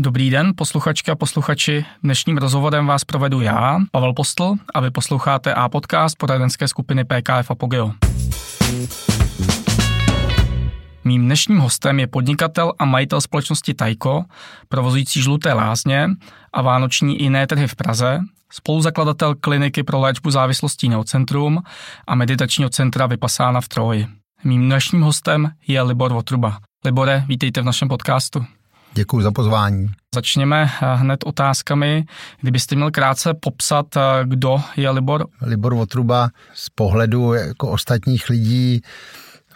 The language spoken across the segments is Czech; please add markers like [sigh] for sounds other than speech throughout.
Dobrý den, posluchačky a posluchači. Dnešním rozhovorem vás provedu já, Pavel Postl, a vy posloucháte A podcast poradenské skupiny PKF Apogeo. Mým dnešním hostem je podnikatel a majitel společnosti Tajko, provozující žluté lázně a vánoční jiné trhy v Praze, spoluzakladatel kliniky pro léčbu závislostí Neocentrum a meditačního centra Vypasána v Troji. Mým dnešním hostem je Libor Votruba. Libore, vítejte v našem podcastu. Děkuji za pozvání. Začněme eh, hned otázkami. Kdybyste měl krátce popsat, eh, kdo je Libor? Libor Votruba z pohledu jako ostatních lidí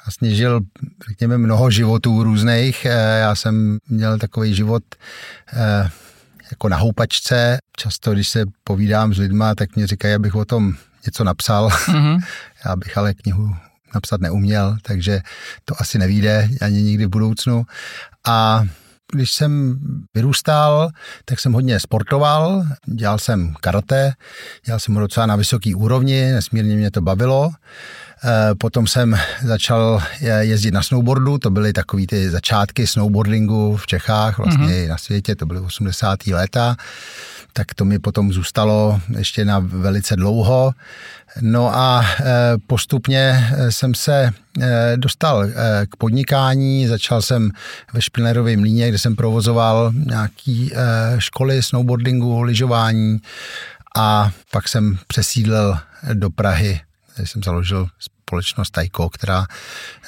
vlastně žil, řekněme, mnoho životů různých. Eh, já jsem měl takový život jako na houpačce. Často, když se povídám s lidma, tak mě říkají, abych o tom něco napsal. Mm-hmm. [laughs] Já bych ale knihu napsat neuměl, takže to asi nevíde ani nikdy v budoucnu. A když jsem vyrůstal, tak jsem hodně sportoval, dělal jsem karate, dělal jsem ho docela na vysoké úrovni, nesmírně mě to bavilo. Eh, potom jsem začal jezdit na snowboardu, to byly takové ty začátky snowboardingu v Čechách, vlastně mm-hmm. na světě, to byly 80. léta tak to mi potom zůstalo ještě na velice dlouho. No a e, postupně jsem se dostal k podnikání, začal jsem ve Špilnerově mlíně, kde jsem provozoval nějaký školy snowboardingu, lyžování a pak jsem přesídlil do Prahy, jsem založil společnost Tajko, která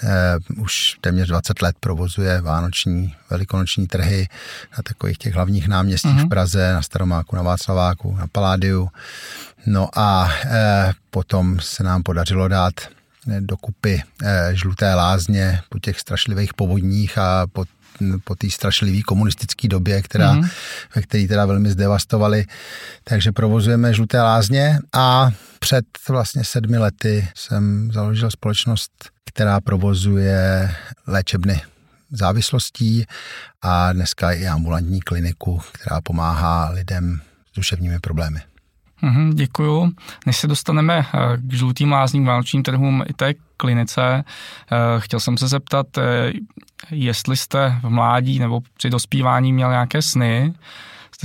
eh, už téměř 20 let provozuje vánoční, velikonoční trhy na takových těch hlavních náměstích mm-hmm. v mhm. Praze, na Staromáku, na Václaváku, na Paládiu. No a eh, potom se nám podařilo dát eh, dokupy eh, žluté lázně po těch strašlivých povodních a po po té strašlivé komunistické době, která, mm. ve které teda velmi zdevastovali. Takže provozujeme žluté lázně a před vlastně sedmi lety jsem založil společnost, která provozuje léčebny závislostí a dneska i ambulantní kliniku, která pomáhá lidem s duševními problémy. Mm, děkuju. Než se dostaneme eh, k žlutým lázním vánočním trhům i té klinice, eh, chtěl jsem se zeptat, eh, jestli jste v mládí nebo při dospívání měl nějaké sny,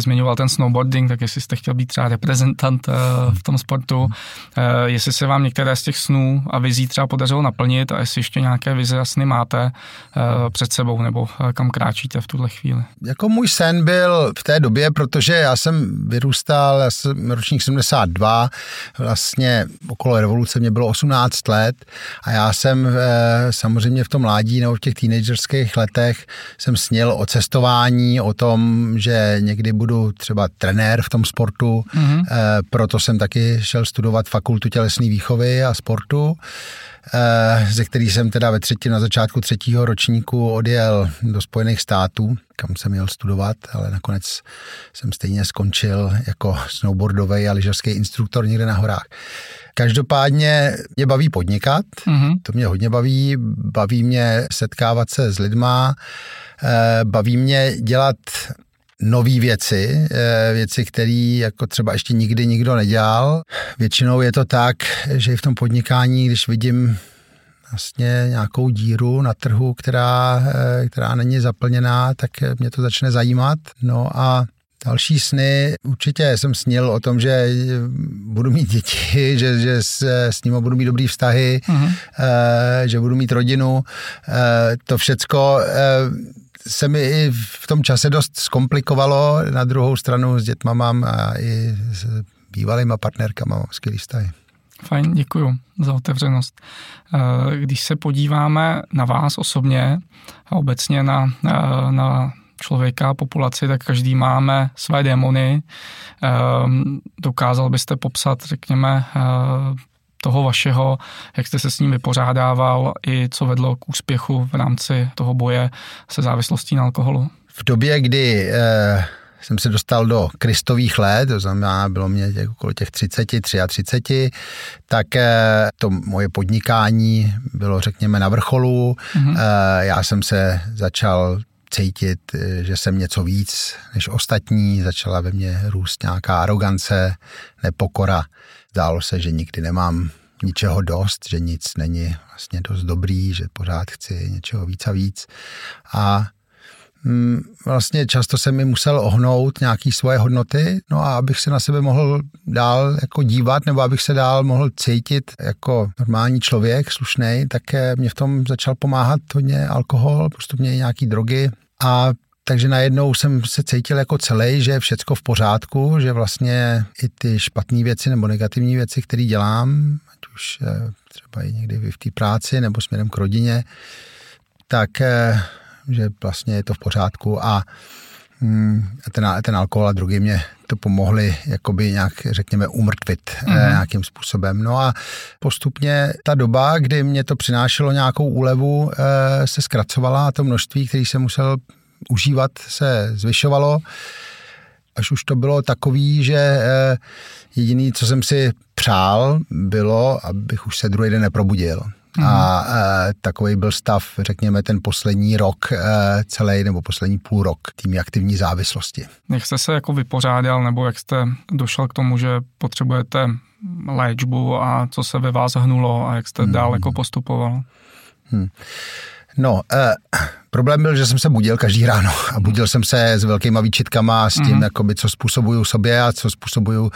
jste zmiňoval ten snowboarding, tak jestli jste chtěl být třeba reprezentant eh, v tom sportu, eh, jestli se vám některé z těch snů a vizí třeba podařilo naplnit a jestli ještě nějaké vize a sny máte eh, před sebou nebo kam kráčíte v tuhle chvíli. Jako můj sen byl v té době, protože já jsem vyrůstal, já jsem ročník 72, vlastně okolo revoluce mě bylo 18 let a já jsem samozřejmě v tom mládí nebo v těch teenagerských letech jsem snil o cestování, o tom, že někdy budu třeba trenér v tom sportu, mm-hmm. proto jsem taky šel studovat fakultu tělesné výchovy a sportu, eh, ze který jsem teda ve třetí, na začátku třetího ročníku odjel do Spojených států, kam jsem měl studovat, ale nakonec jsem stejně skončil jako snowboardový a lyžařský instruktor někde na horách. Každopádně mě baví podnikat, mm-hmm. to mě hodně baví, baví mě setkávat se s lidma, eh, baví mě dělat nové věci, eh, věci, které jako třeba ještě nikdy nikdo nedělal. Většinou je to tak, že i v tom podnikání, když vidím vlastně nějakou díru na trhu, která, eh, která není zaplněná, tak mě to začne zajímat. No a Další sny, určitě jsem snil o tom, že budu mít děti, [laughs] že, že s, s nimi budu mít dobrý vztahy, uh-huh. že budu mít rodinu. To všecko se mi i v tom čase dost zkomplikovalo. Na druhou stranu s dětma mám a i s bývalýma partnerkama mám skvělý vztahy. Fajn, děkuji za otevřenost. Eh, když se podíváme na vás osobně a obecně na, eh, na člověka, populaci, tak každý máme své démony. Eh, dokázal byste popsat, řekněme, toho vašeho, jak jste se s ním vypořádával i co vedlo k úspěchu v rámci toho boje se závislostí na alkoholu? V době, kdy eh, jsem se dostal do kristových let, to znamená, bylo mě těch, okolo těch 30, 33, tak eh, to moje podnikání bylo, řekněme, na vrcholu. Mm-hmm. Eh, já jsem se začal cítit, eh, že jsem něco víc než ostatní, začala ve mně růst nějaká arogance, nepokora. Zdálo se, že nikdy nemám ničeho dost, že nic není vlastně dost dobrý, že pořád chci něčeho víc a víc. A mm, vlastně často jsem mi musel ohnout nějaký svoje hodnoty, no a abych se na sebe mohl dál jako dívat, nebo abych se dál mohl cítit jako normální člověk, slušný, tak eh, mě v tom začal pomáhat hodně alkohol, postupně nějaký drogy a takže najednou jsem se cítil jako celý, že je všecko v pořádku, že vlastně i ty špatné věci nebo negativní věci, které dělám, ať už eh, třeba i někdy v té práci nebo směrem k rodině, tak eh, že vlastně je to v pořádku a mm, ten, ten alkohol a drogy mě to pomohly jakoby nějak, řekněme, umrtvit mm-hmm. nějakým způsobem. No a postupně ta doba, kdy mě to přinášelo nějakou úlevu, se zkracovala a to množství, který jsem musel užívat, se zvyšovalo, až už to bylo takový, že eh, jediný, co jsem si přál, bylo, abych už se druhý den neprobudil. Mm. A e, takový byl stav, řekněme, ten poslední rok, e, celý nebo poslední půl rok tými aktivní závislosti. Jak jste se jako vypořádal, nebo jak jste došel k tomu, že potřebujete léčbu a co se ve vás hnulo a jak jste mm. dál jako postupoval? Hmm. No, eh, problém byl, že jsem se budil každý ráno a budil jsem se s velkýma výčitkama s tím, mm. jakoby, co způsobuju sobě a co způsobuju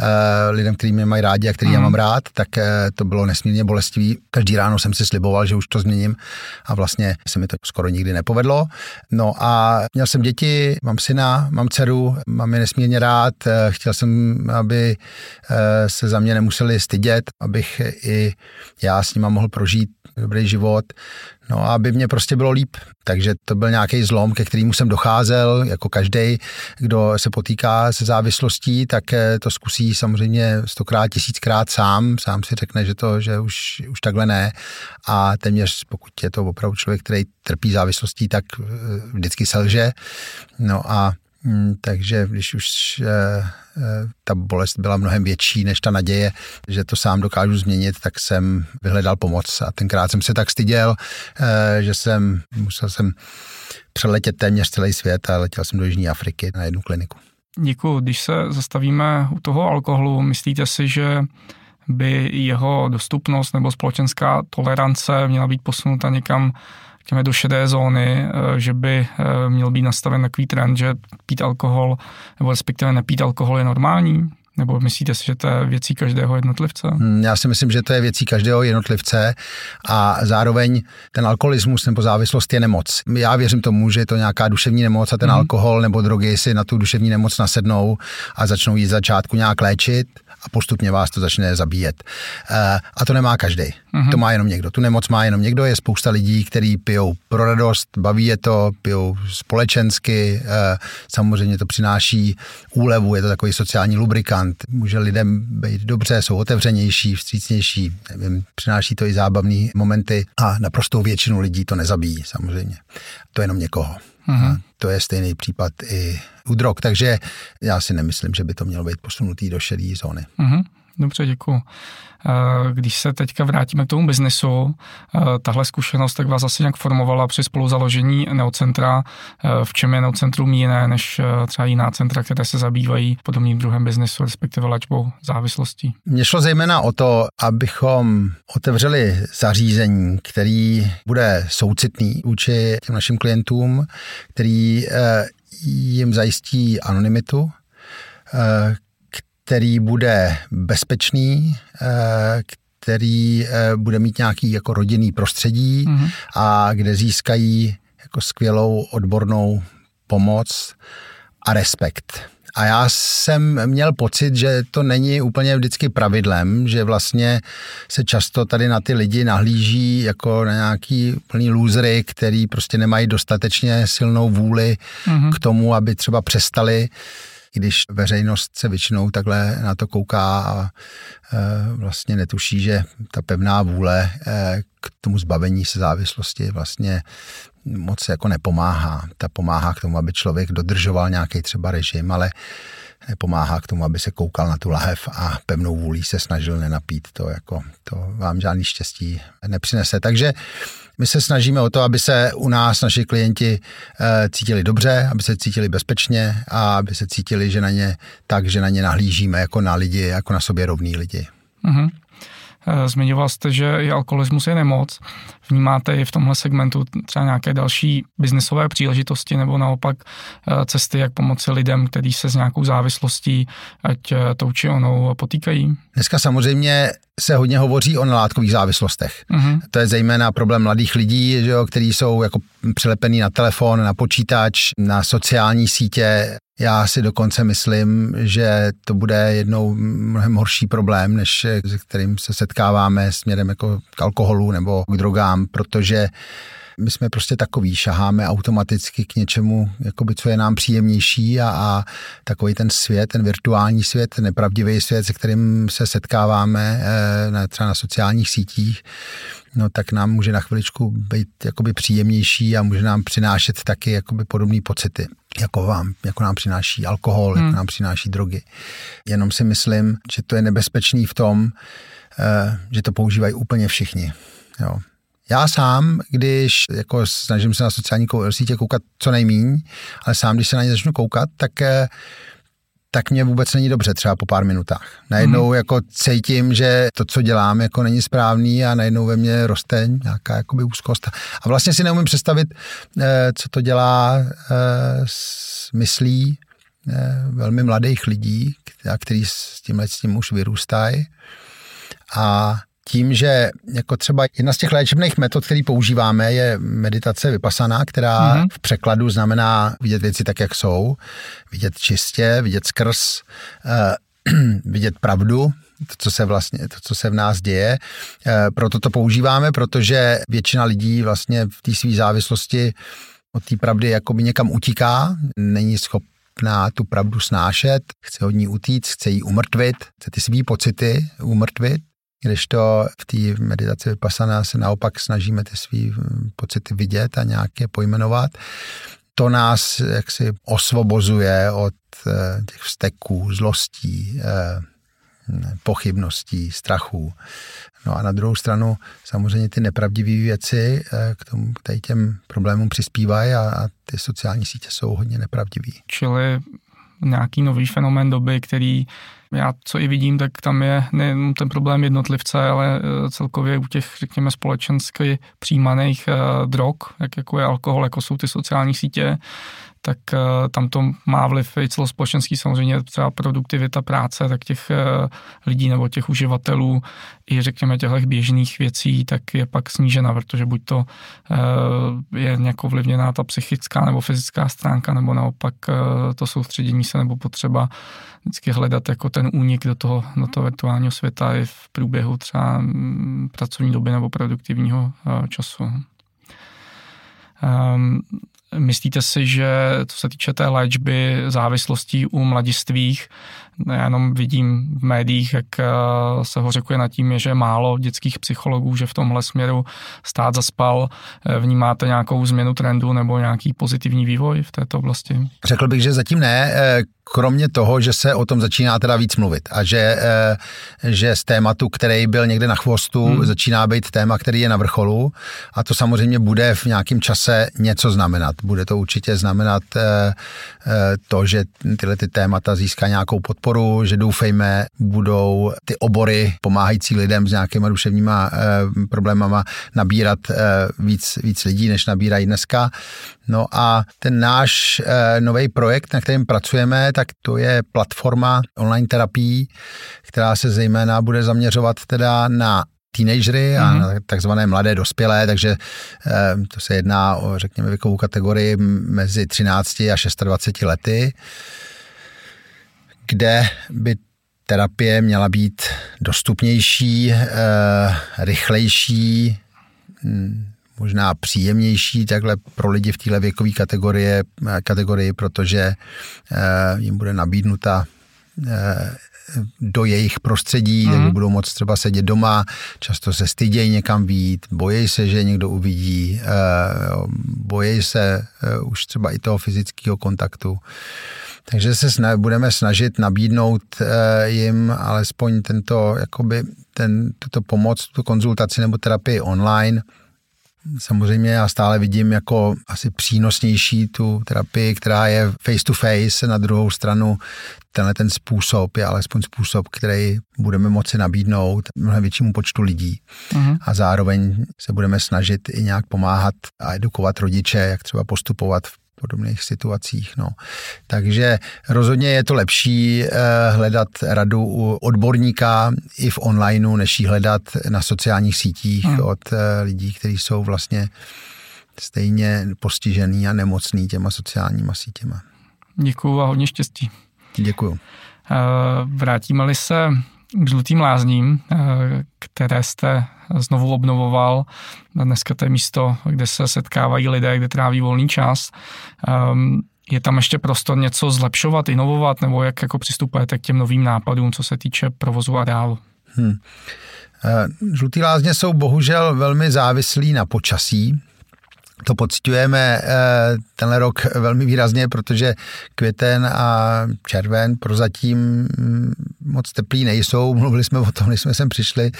eh, lidem, kteří mě mají rádi a který mm. já mhm. mám rád, tak eh, to bylo nesmírně bolestivý. Každý ráno jsem si sliboval, že už to změním a vlastně se mi to skoro nikdy nepovedlo. No a měl jsem děti, mám syna, mám dceru, mám je nesmírně rád, eh, chtěl jsem, aby se za mě nemuseli stydět, abych i já s nima mohl prožít dobrý život. No a aby mě prostě bylo líp. Takže to byl nějaký zlom, ke kterému jsem docházel, jako každý, kdo se potýká se závislostí, tak eh, to zkusí samozřejmě stokrát, tisíckrát sám. Sám si řekne, že to, že už, už takhle ne. A téměř, pokud je to opravdu člověk, který trpí závislostí, tak eh, vždycky selže. No a takže když už eh, eh, ta bolest byla mnohem větší než ta naděje, že to sám dokážu změnit, tak jsem vyhledal pomoc a tenkrát jsem se tak styděl, eh, že jsem musel jsem přeletět téměř celý svět a letěl jsem do Jižní Afriky na jednu kliniku. Děkuji. Když se zastavíme u toho alkoholu, myslíte si, že by jeho dostupnost nebo společenská tolerance měla být posunuta někam řekněme, do šedé zóny, eh, že by eh, měl být nastaven takový trend, že pít alkohol, nebo respektive nepít alkohol je normální? Nebo myslíte si, že to je věcí každého jednotlivce? Hmm, já si myslím, že to je věcí každého jednotlivce a zároveň ten alkoholismus nebo závislost je nemoc. Já věřím tomu, že je to nějaká duševní nemoc a ten hmm. alkohol nebo drogy si na tu duševní nemoc nasednou a začnou jí začátku nějak léčit a postupně vás to začne zabíjet. Eh, a to nemá každý. Uh-huh. To má jenom někdo. Tu nemoc má jenom někdo. Je spousta lidí, kteří pijou pro radost, baví je to, pijou společensky. Eh, samozřejmě to přináší úlevu, je to takový sociální lubrikant. Může lidem být dobře, jsou otevřenější, vstřícnější. Nevím, přináší to i zábavné momenty a naprostou většinu lidí to nezabíjí samozřejmě. To je jenom někoho. Uh-huh. To je stejný případ i u drog, takže já si nemyslím, že by to mělo být posunutý do šedé zóny. Uh-huh. Dobře, děkuji. Eh, když se teďka vrátíme k tomu biznesu, eh, tahle zkušenost tak vás asi nějak formovala při spoluzaložení Neocentra. Eh, v čem je Neocentrum jiné než třeba jiná centra, které se zabývají podobným druhem biznesu, respektive léčbou závislostí? Mně šlo zejména o to, abychom otevřeli zařízení, který bude soucitný vůči těm našim klientům, který jim zajistí anonymitu, který bude bezpečný, eh, který eh, bude mít nějaký jako rodinný prostředí mm-hmm. a kde získají jako skvělou odbornou pomoc a respekt. A já jsem měl pocit, že to není úplně vždycky pravidlem, že vlastně se často tady na ty lidi nahlíží jako na nějaký plný lůzry, který prostě nemají dostatečně silnou vůli mm-hmm. k tomu, aby třeba přestali když veřejnost se většinou takhle na to kouká a e, vlastně netuší, že ta pevná vůle e, k tomu zbavení se závislosti vlastně moc jako nepomáhá. Ta pomáhá k tomu, aby člověk dodržoval nějaký třeba režim, ale nepomáhá k tomu, aby se koukal na tu lahev a pevnou vůlí se snažil nenapít. To, jako, to vám žádný štěstí nepřinese. Takže my se snažíme o to, aby se u nás naši klienti eh, cítili dobře, aby se cítili bezpečně a aby se cítili, že na ně tak, že na ně nahlížíme jako na lidi, jako na sobě rovný lidi. Uh-huh. Zmiňoval jste, že i alkoholismus je nemoc. Vnímáte i v tomhle segmentu třeba nějaké další biznesové příležitosti nebo naopak cesty, jak pomoci lidem, kteří se s nějakou závislostí, ať tou či onou, potýkají? Dneska samozřejmě se hodně hovoří o nelátkových závislostech. Uh-huh. To je zejména problém mladých lidí, že jo, kteří jsou jako přilepený na telefon, na počítač, na sociální sítě. Já si dokonce myslím, že to bude jednou mnohem horší problém, než se kterým se setkáváme směrem jako k alkoholu nebo k drogám, protože my jsme prostě takový, šaháme automaticky k něčemu, jakoby, co je nám příjemnější a, a takový ten svět, ten virtuální svět, ten nepravdivý svět, se kterým se setkáváme e, třeba na sociálních sítích, no tak nám může na chviličku být jakoby příjemnější a může nám přinášet taky jakoby podobné pocity jako vám, jako nám přináší alkohol, hmm. jako nám přináší drogy. Jenom si myslím, že to je nebezpečný v tom, eh, že to používají úplně všichni. Jo. Já sám, když jako snažím se na sociální sítě koukat co nejmíň, ale sám, když se na ně začnu koukat, tak eh, tak mě vůbec není dobře třeba po pár minutách. Najednou mm. jako cítím, že to, co dělám, jako není správný a najednou ve mně roste nějaká jakoby úzkost. A vlastně si neumím představit, eh, co to dělá eh, s myslí velmi mladých lidí, kteří s tímhle s tím už vyrůstají. A tím, že jako třeba jedna z těch léčebných metod, který používáme, je meditace vypasaná, která mm-hmm. v překladu znamená vidět věci tak, jak jsou, vidět čistě, vidět skrz, uh, [clears throat] vidět pravdu, to, co se vlastně, to, co se v nás děje. E, proto to používáme, protože většina lidí vlastně v té své závislosti od té pravdy jakoby někam utíká, není schopná tu pravdu snášet, chce od ní utíct, chce ji umrtvit, chce ty svý pocity umrtvit když to v té meditaci vypasaná se naopak snažíme ty svý hm, pocity vidět a nějak je pojmenovat, to nás jaksi osvobozuje od eh, těch vzteků, zlostí, eh, pochybností, strachů. No a na druhou stranu samozřejmě ty nepravdivé věci eh, k tomu, k těm problémům přispívají a, a ty sociální sítě jsou hodně nepravdivé. Čili nějaký nový fenomén doby, který já co i vidím, tak tam je nejen ten problém jednotlivce, ale eh, celkově u těch, řekněme, společensky přijímaných eh, drog, jak jako je alkohol, jako jsou ty sociální sítě, tak uh, tam to má vliv i celospolečenský, samozřejmě třeba produktivita práce, tak těch uh, lidí nebo těch uživatelů i řekněme těchto běžných věcí, tak je pak snížena, protože buď to uh, je nějak ovlivněná ta psychická nebo fyzická stránka, nebo naopak to soustředění se nebo potřeba vždycky hledat jako ten únik do toho, do toho virtuálního světa i v průběhu třeba mm, pracovní doby nebo produktivního času. Um, Myslíte si, že co se týče té léčby závislostí u mladistvých, já jenom vidím v médiích, jak eh, se řekuje nad tím, že je málo dětských psychologů, že v tomhle směru stát zaspal. Eh, vnímáte nějakou změnu trendu nebo nějaký pozitivní vývoj v této oblasti? Řekl bych, že zatím ne. Eh, kromě toho, že se o tom začíná teda víc mluvit a že, že z tématu, který byl někde na chvostu, hmm. začíná být téma, který je na vrcholu a to samozřejmě bude v nějakém čase něco znamenat. Bude to určitě znamenat to, že tyhle ty témata získá nějakou podporu, že doufejme budou ty obory pomáhající lidem s nějakýma duševníma problémama nabírat víc, víc lidí, než nabírají dneska. No a ten náš nový projekt, na kterém pracujeme, tak to je platforma online terapií, která se zejména bude zaměřovat teda na teenagery a mm-hmm. takzvané mladé dospělé, takže to se jedná o, řekněme, věkovou kategorii mezi 13 a 26 lety, kde by terapie měla být dostupnější, eh, rychlejší, hm, možná příjemnější takhle pro lidi v téhle věkové kategorie, kategorii, protože eh, jim bude nabídnuta eh, do jejich prostředí, mm. takže budou moct třeba sedět doma, často se stydějí někam vít, bojí se, že někdo uvidí, eh, bojí se už třeba i toho fyzického kontaktu. Takže se sna- budeme snažit nabídnout jim alespoň tento, jakoby ten, tuto pomoc, tu konzultaci nebo terapii online, samozřejmě já stále vidím jako asi přínosnější tu terapii, která je face to face, na druhou stranu tenhle ten způsob je alespoň způsob, který budeme moci nabídnout mnohem většímu počtu lidí. Uh-huh. A zároveň se budeme snažit i nějak pomáhat a edukovat rodiče, jak třeba postupovat v podobných situacích. No. Takže rozhodně je to lepší eh, hledat radu u odborníka i v onlineu, než ji hledat na sociálních sítích hmm. od eh, lidí, kteří jsou vlastně stejně postižený a nemocný těma sociálníma sítěma. Děkuju a hodně štěstí. Děkuju. Eh, vrátíme-li se k žlutým lázním, které jste znovu obnovoval. Dneska to je místo, kde se setkávají lidé, kde tráví volný čas. Um, je tam ještě prostor něco zlepšovat, inovovat, nebo jak jako přistupujete k těm novým nápadům, co se týče provozu areálu? Hmm. Žlutý lázně jsou bohužel velmi závislí na počasí, to pocitujeme eh, tenhle rok velmi výrazně, protože květen a červen prozatím mm, moc teplý nejsou. [laughs] Mluvili jsme o tom, když jsme sem přišli,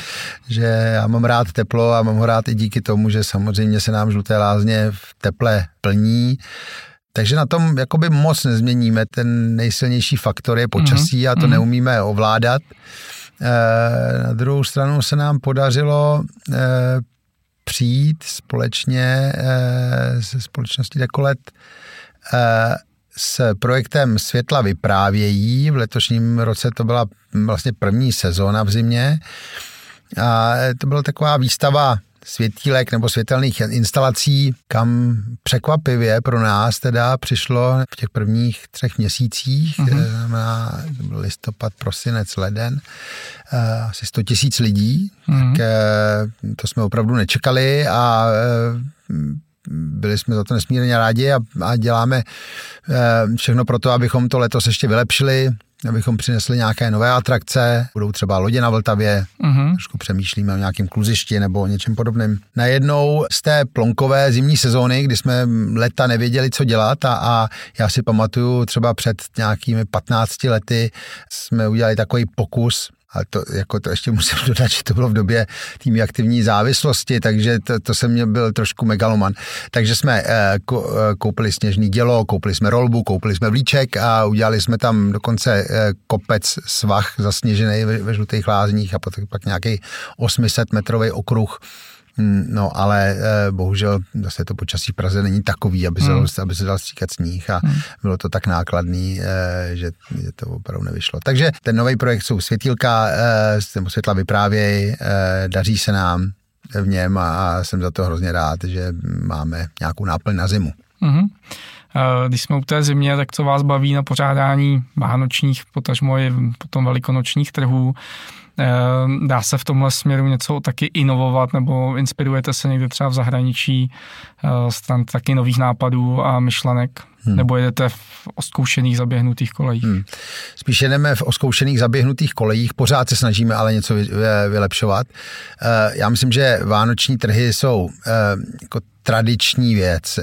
že já mám rád teplo a mám ho rád i díky tomu, že samozřejmě se nám žluté lázně v teple plní. Takže na tom jakoby moc nezměníme. Ten nejsilnější faktor je počasí a to mm-hmm. neumíme ovládat. Eh, na druhou stranu se nám podařilo eh, přijít společně eh, se společností Dekolet s projektem Světla vyprávějí. V letošním roce to byla vlastně první sezóna v zimě. A to byla taková výstava světílek nebo světelných instalací, kam překvapivě pro nás teda přišlo v těch prvních třech měsících, mm-hmm. znamená listopad, prosinec, leden, eh, asi 100 tisíc lidí, mm-hmm. tak eh, to jsme opravdu nečekali a byli jsme za to nesmírně rádi a, a děláme všechno pro to, abychom to letos ještě vylepšili abychom přinesli nějaké nové atrakce, budou třeba lodě na Vltavě, uh-huh. trošku přemýšlíme o nějakém kluzišti nebo o něčem podobném. Najednou z té plonkové zimní sezóny, kdy jsme leta nevěděli, co dělat a, a já si pamatuju třeba před nějakými 15 lety jsme udělali takový pokus ale to, jako to ještě musím [laughs] dodat, že to bylo v době tými aktivní závislosti, takže to, to jsem měl byl trošku megaloman. Takže jsme eh, koupili sněžný dělo, koupili jsme rolbu, koupili jsme vlíček a udělali jsme tam dokonce eh, kopec svah zasněžený ve, ve žlutých lázních a pak, pak nějaký 800 metrový okruh no ale eh, bohužel zase to počasí v Praze není takový, aby se, hmm. aby se dal stříkat sníh a hmm. bylo to tak nákladný, eh, že, že to opravdu nevyšlo. Takže ten nový projekt jsou světílka, eh, nebo světla vyprávěj, daří se nám v něm a jsem za to hrozně rád, že máme nějakou náplň na zimu. Hmm. Když jsme u té zimě, tak co vás baví na pořádání vánočních, potažmo i potom velikonočních trhů? Ehm, dá se v tomhle směru něco taky inovovat nebo inspirujete se někde třeba v zahraničí eh, stran taky nových nápadů a myšlenek? Hmm. Nebo jedete v oskoušených zaběhnutých kolejích? Hmm. Spíš jedeme v oskoušených zaběhnutých kolejích, pořád se snažíme ale něco vylepšovat. Eh, já myslím, že vánoční trhy jsou eh, jako tradiční věc,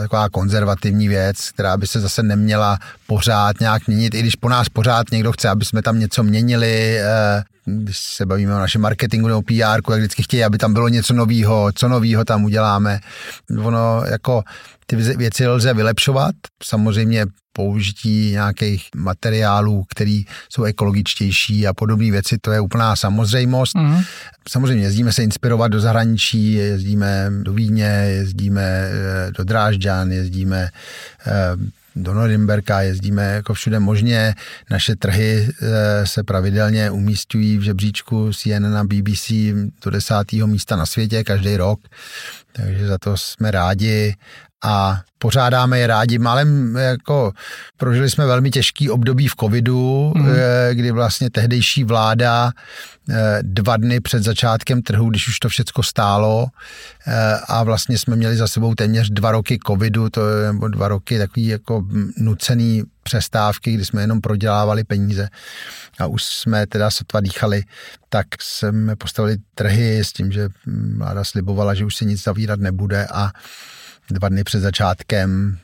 taková konzervativní věc, která by se zase neměla pořád nějak měnit, i když po nás pořád někdo chce, aby jsme tam něco měnili, když se bavíme o našem marketingu nebo PR, jak vždycky chtějí, aby tam bylo něco nového, co nového tam uděláme. Ono jako ty věci lze vylepšovat, samozřejmě použití nějakých materiálů, které jsou ekologičtější a podobné věci, to je úplná samozřejmost. Mm. Samozřejmě jezdíme se inspirovat do zahraničí, jezdíme do Vídně, jezdíme eh, do Drážďan, jezdíme eh, do Norimberka, jezdíme jako všude možně. Naše trhy eh, se pravidelně umístují v žebříčku CNN a BBC do desátého místa na světě každý rok, takže za to jsme rádi a pořádáme je rádi. Málem jako prožili jsme velmi těžký období v covidu, mm. kdy vlastně tehdejší vláda eh, dva dny před začátkem trhu, když už to všecko stálo eh, a vlastně jsme měli za sebou téměř dva roky covidu, to je nebo dva roky takový jako nucený přestávky, kdy jsme jenom prodělávali peníze a už jsme teda sotva dýchali, tak jsme postavili trhy s tím, že vláda slibovala, že už se nic zavírat nebude a dva dny před začátkem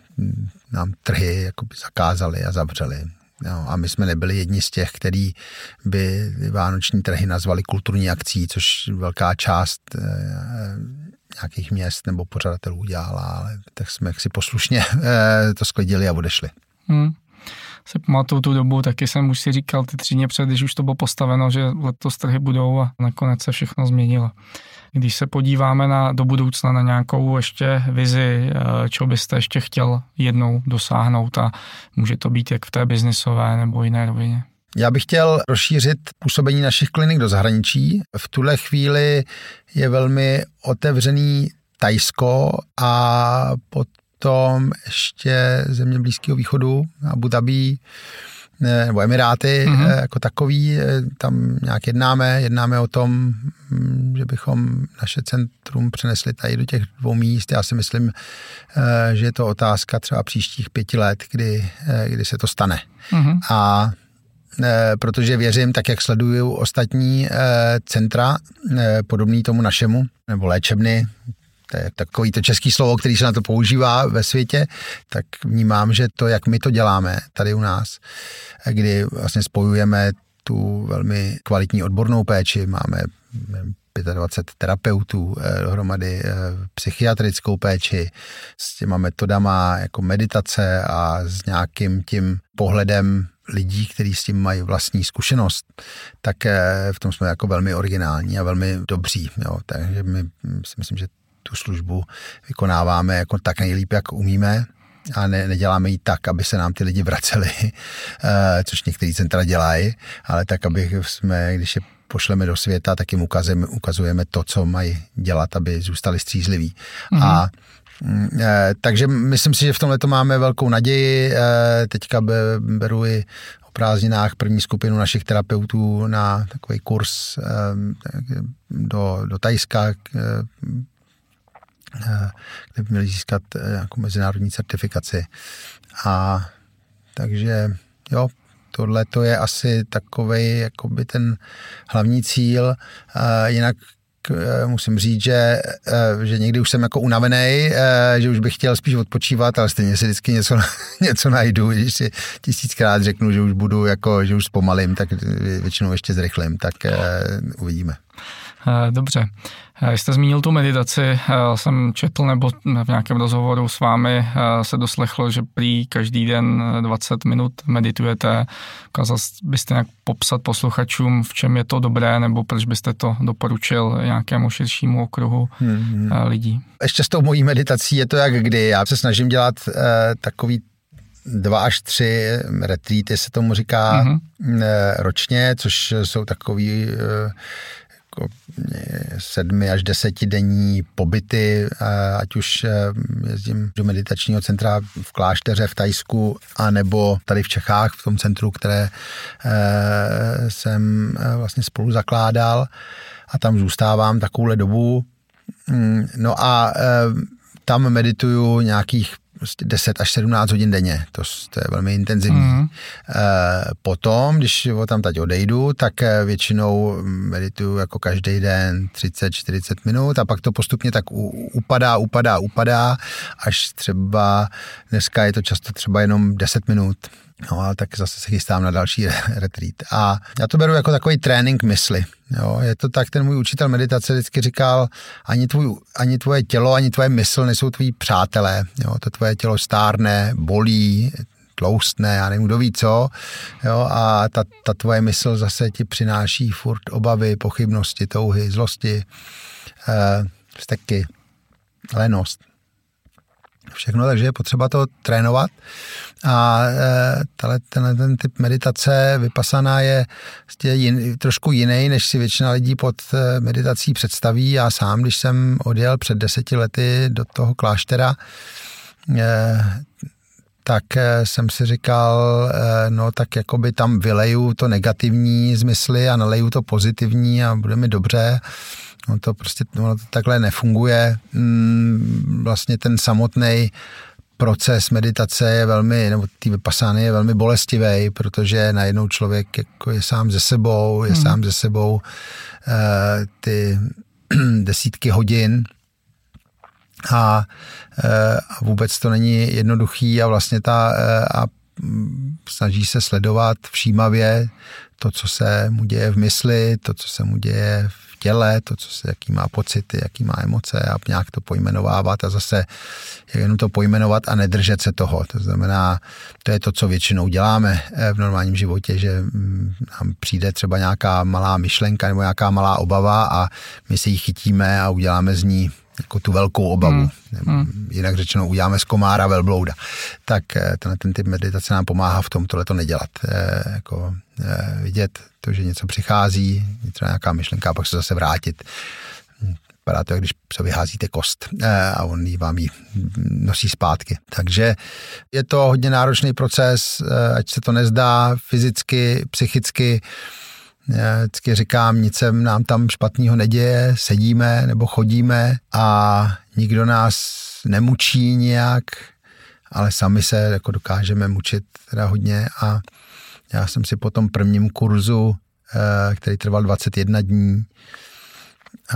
nám trhy jakoby zakázali a zavřeli. No, a my jsme nebyli jedni z těch, který by vánoční trhy nazvali kulturní akcí, což velká část eh, nějakých měst nebo pořadatelů udělala, ale tak jsme si poslušně to sklidili a odešli. Hmm se pamatuju tu dobu, taky jsem už si říkal ty tři dny před, když už to bylo postaveno, že letos trhy budou a nakonec se všechno změnilo. Když se podíváme na, do budoucna na nějakou ještě vizi, eh, čeho byste ještě chtěl jednou dosáhnout a může to být jak v té biznisové nebo jiné rovině. Já bych chtěl rozšířit působení našich klinik do zahraničí. V tuhle chvíli je velmi otevřený Tajsko a potom ještě země Blízkého východu, Abu Dhabi, nebo Emiráty mm-hmm. jako takový, eh, tam nějak jednáme, jednáme o tom, mm, že bychom naše centrum přenesli tady do těch dvou míst. Já si myslím, eh, že je to otázka třeba příštích pěti let, kdy, kdy se to stane. Mm-hmm. A protože věřím, tak jak sleduju ostatní centra, podobný tomu našemu, nebo léčebny, to je takový to český slovo, který se na to používá ve světě, tak vnímám, že to, jak my to děláme tady u nás, kdy vlastně spojujeme tu velmi kvalitní odbornou péči, máme 25 terapeutů eh, dohromady, eh, psychiatrickou péči s těma metodama jako meditace a s nějakým tím pohledem lidí, kteří s tím mají vlastní zkušenost, tak eh, v tom jsme jako velmi originální a velmi dobří. Jo. Takže my si myslím, že tu službu vykonáváme jako tak nejlíp, jak umíme a ne, neděláme ji tak, aby se nám ty lidi vraceli, [laughs] eh, což některý centra dělají, ale tak, aby jsme, když je pošleme do světa, tak jim ukazujeme, ukazujeme to, co mají dělat, aby zůstali střízliví. Mm-hmm. A e, takže myslím si, že v tomhle to máme velkou naději. E, teďka beru i o prázdninách první skupinu našich terapeutů na takový kurz do, do Tajska, Eh, kde by měli získat jako mezinárodní certifikaci. A takže jo, tohle to je asi takový jakoby ten hlavní cíl. Jinak musím říct, že, že někdy už jsem jako unavený, že už bych chtěl spíš odpočívat, ale stejně si vždycky něco, [laughs] něco najdu, když si tisíckrát řeknu, že už budu jako, že už zpomalím, tak většinou ještě zrychlím, tak uvidíme. Dobře. Jste zmínil tu meditaci, jsem četl nebo v nějakém rozhovoru s vámi se doslechlo, že prý každý den 20 minut meditujete. Ukázal byste nějak popsat posluchačům, v čem je to dobré, nebo proč byste to doporučil nějakému širšímu okruhu hmm. lidí? Ještě s tou mojí meditací je to jak kdy. Já se snažím dělat takový dva až tři retreaty, se tomu říká, mm-hmm. ročně, což jsou takový jako sedmi až desetidenní pobyty, ať už eh, jezdím do meditačního centra v klášteře v Tajsku, anebo tady v Čechách, v tom centru, které eh, jsem eh, vlastně spolu zakládal a tam zůstávám takovouhle dobu. Mm, no a tam medituju nějakých 10 prostě až 17 hodin denně, to, to je velmi intenzivní. Mm. Potom, když o tam teď odejdu, tak eh, většinou medituju jako každý den 30-40 minut a pak to postupně tak upadá, upadá, upadá, až třeba dneska je to často třeba jenom 10 minut. No ale tak zase se chystám na další retreat. A já to beru jako takový trénink mysli. Jo, je to tak, ten můj učitel meditace vždycky říkal, ani, tvůj, ani tvoje tělo, ani tvoje mysl nejsou tvoji přátelé. Jo, to tvoje tělo stárne, bolí, tloustne, já nevím, kdo ví co. Jo, a ta, ta tvoje mysl zase ti přináší furt obavy, pochybnosti, touhy, zlosti, eh, steky, lenost všechno, takže je potřeba to trénovat. A e, tenhle, tenhle ten typ meditace vypasaná je jin, trošku jiný, než si většina lidí pod e, meditací představí. Já sám, když jsem odjel před deseti lety do toho kláštera, e, tak jsem si říkal, no tak jakoby tam vyleju to negativní zmysly a naleju to pozitivní a bude mi dobře. No to prostě no to takhle nefunguje. Mm, vlastně ten samotný proces meditace je velmi, nebo ty vypasány je velmi bolestivý, protože najednou člověk jako je sám ze sebou, je hmm. sám ze sebou e, ty [clears throat] desítky hodin a, e, a vůbec to není jednoduchý a vlastně ta e, a snaží se sledovat všímavě to, co se mu děje v mysli, to, co se mu děje v těle, to, co se, jaký má pocity, jaký má emoce a nějak to pojmenovávat a zase jenom to pojmenovat a nedržet se toho. To znamená, to je to, co většinou děláme eh, v normálním životě, že mm, nám přijde třeba nějaká malá myšlenka nebo nějaká malá obava a my si ji chytíme a uděláme z ní jako tu velkou obavu. Hmm. Hmm. Jinak řečeno, uděláme z komára velblouda. Tak eh, ten, ten typ meditace nám pomáhá v tom tohle to nedělat. E, jako e, vidět to, že něco přichází, třeba nějaká myšlenka a pak se zase vrátit. Vypadá to, když se vyházíte kost e, a on jí vám ji nosí zpátky. Takže je to hodně náročný proces, e, ať se to nezdá fyzicky, psychicky, já vždycky říkám, nic se nám tam špatného neděje, sedíme nebo chodíme a nikdo nás nemučí nějak, ale sami se jako dokážeme mučit teda hodně a já jsem si po tom prvním kurzu, eh, který trval 21 dní,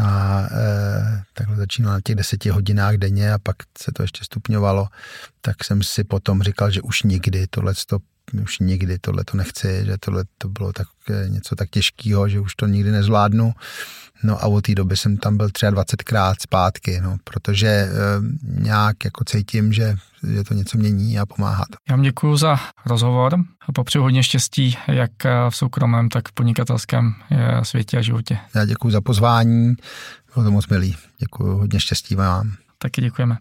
a e, takhle začínal na těch deseti hodinách denně a pak se to ještě stupňovalo, tak jsem si potom říkal, že už nikdy tohle už nikdy tohle to nechci, že tohle to bylo tak, eh, něco tak těžkého, že už to nikdy nezvládnu. No a od té doby jsem tam byl 23krát zpátky, no, protože e, nějak jako cítím, že, že to něco mění a pomáhá to. Já vám děkuji za rozhovor a popřeju hodně štěstí, jak v soukromém, tak v podnikatelském světě a životě. Já děkuji za pozvání, bylo to moc milý. Děkuji, hodně štěstí vám. Taky děkujeme.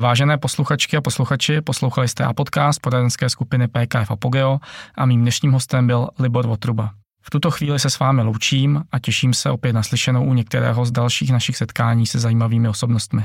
Vážené posluchačky a posluchači, poslouchali jste a podcast poradenské skupiny PKF Apogeo a mým dnešním hostem byl Libor Votruba. V tuto chvíli se s vámi loučím a těším se opět na slyšenou u některého z dalších našich setkání se zajímavými osobnostmi.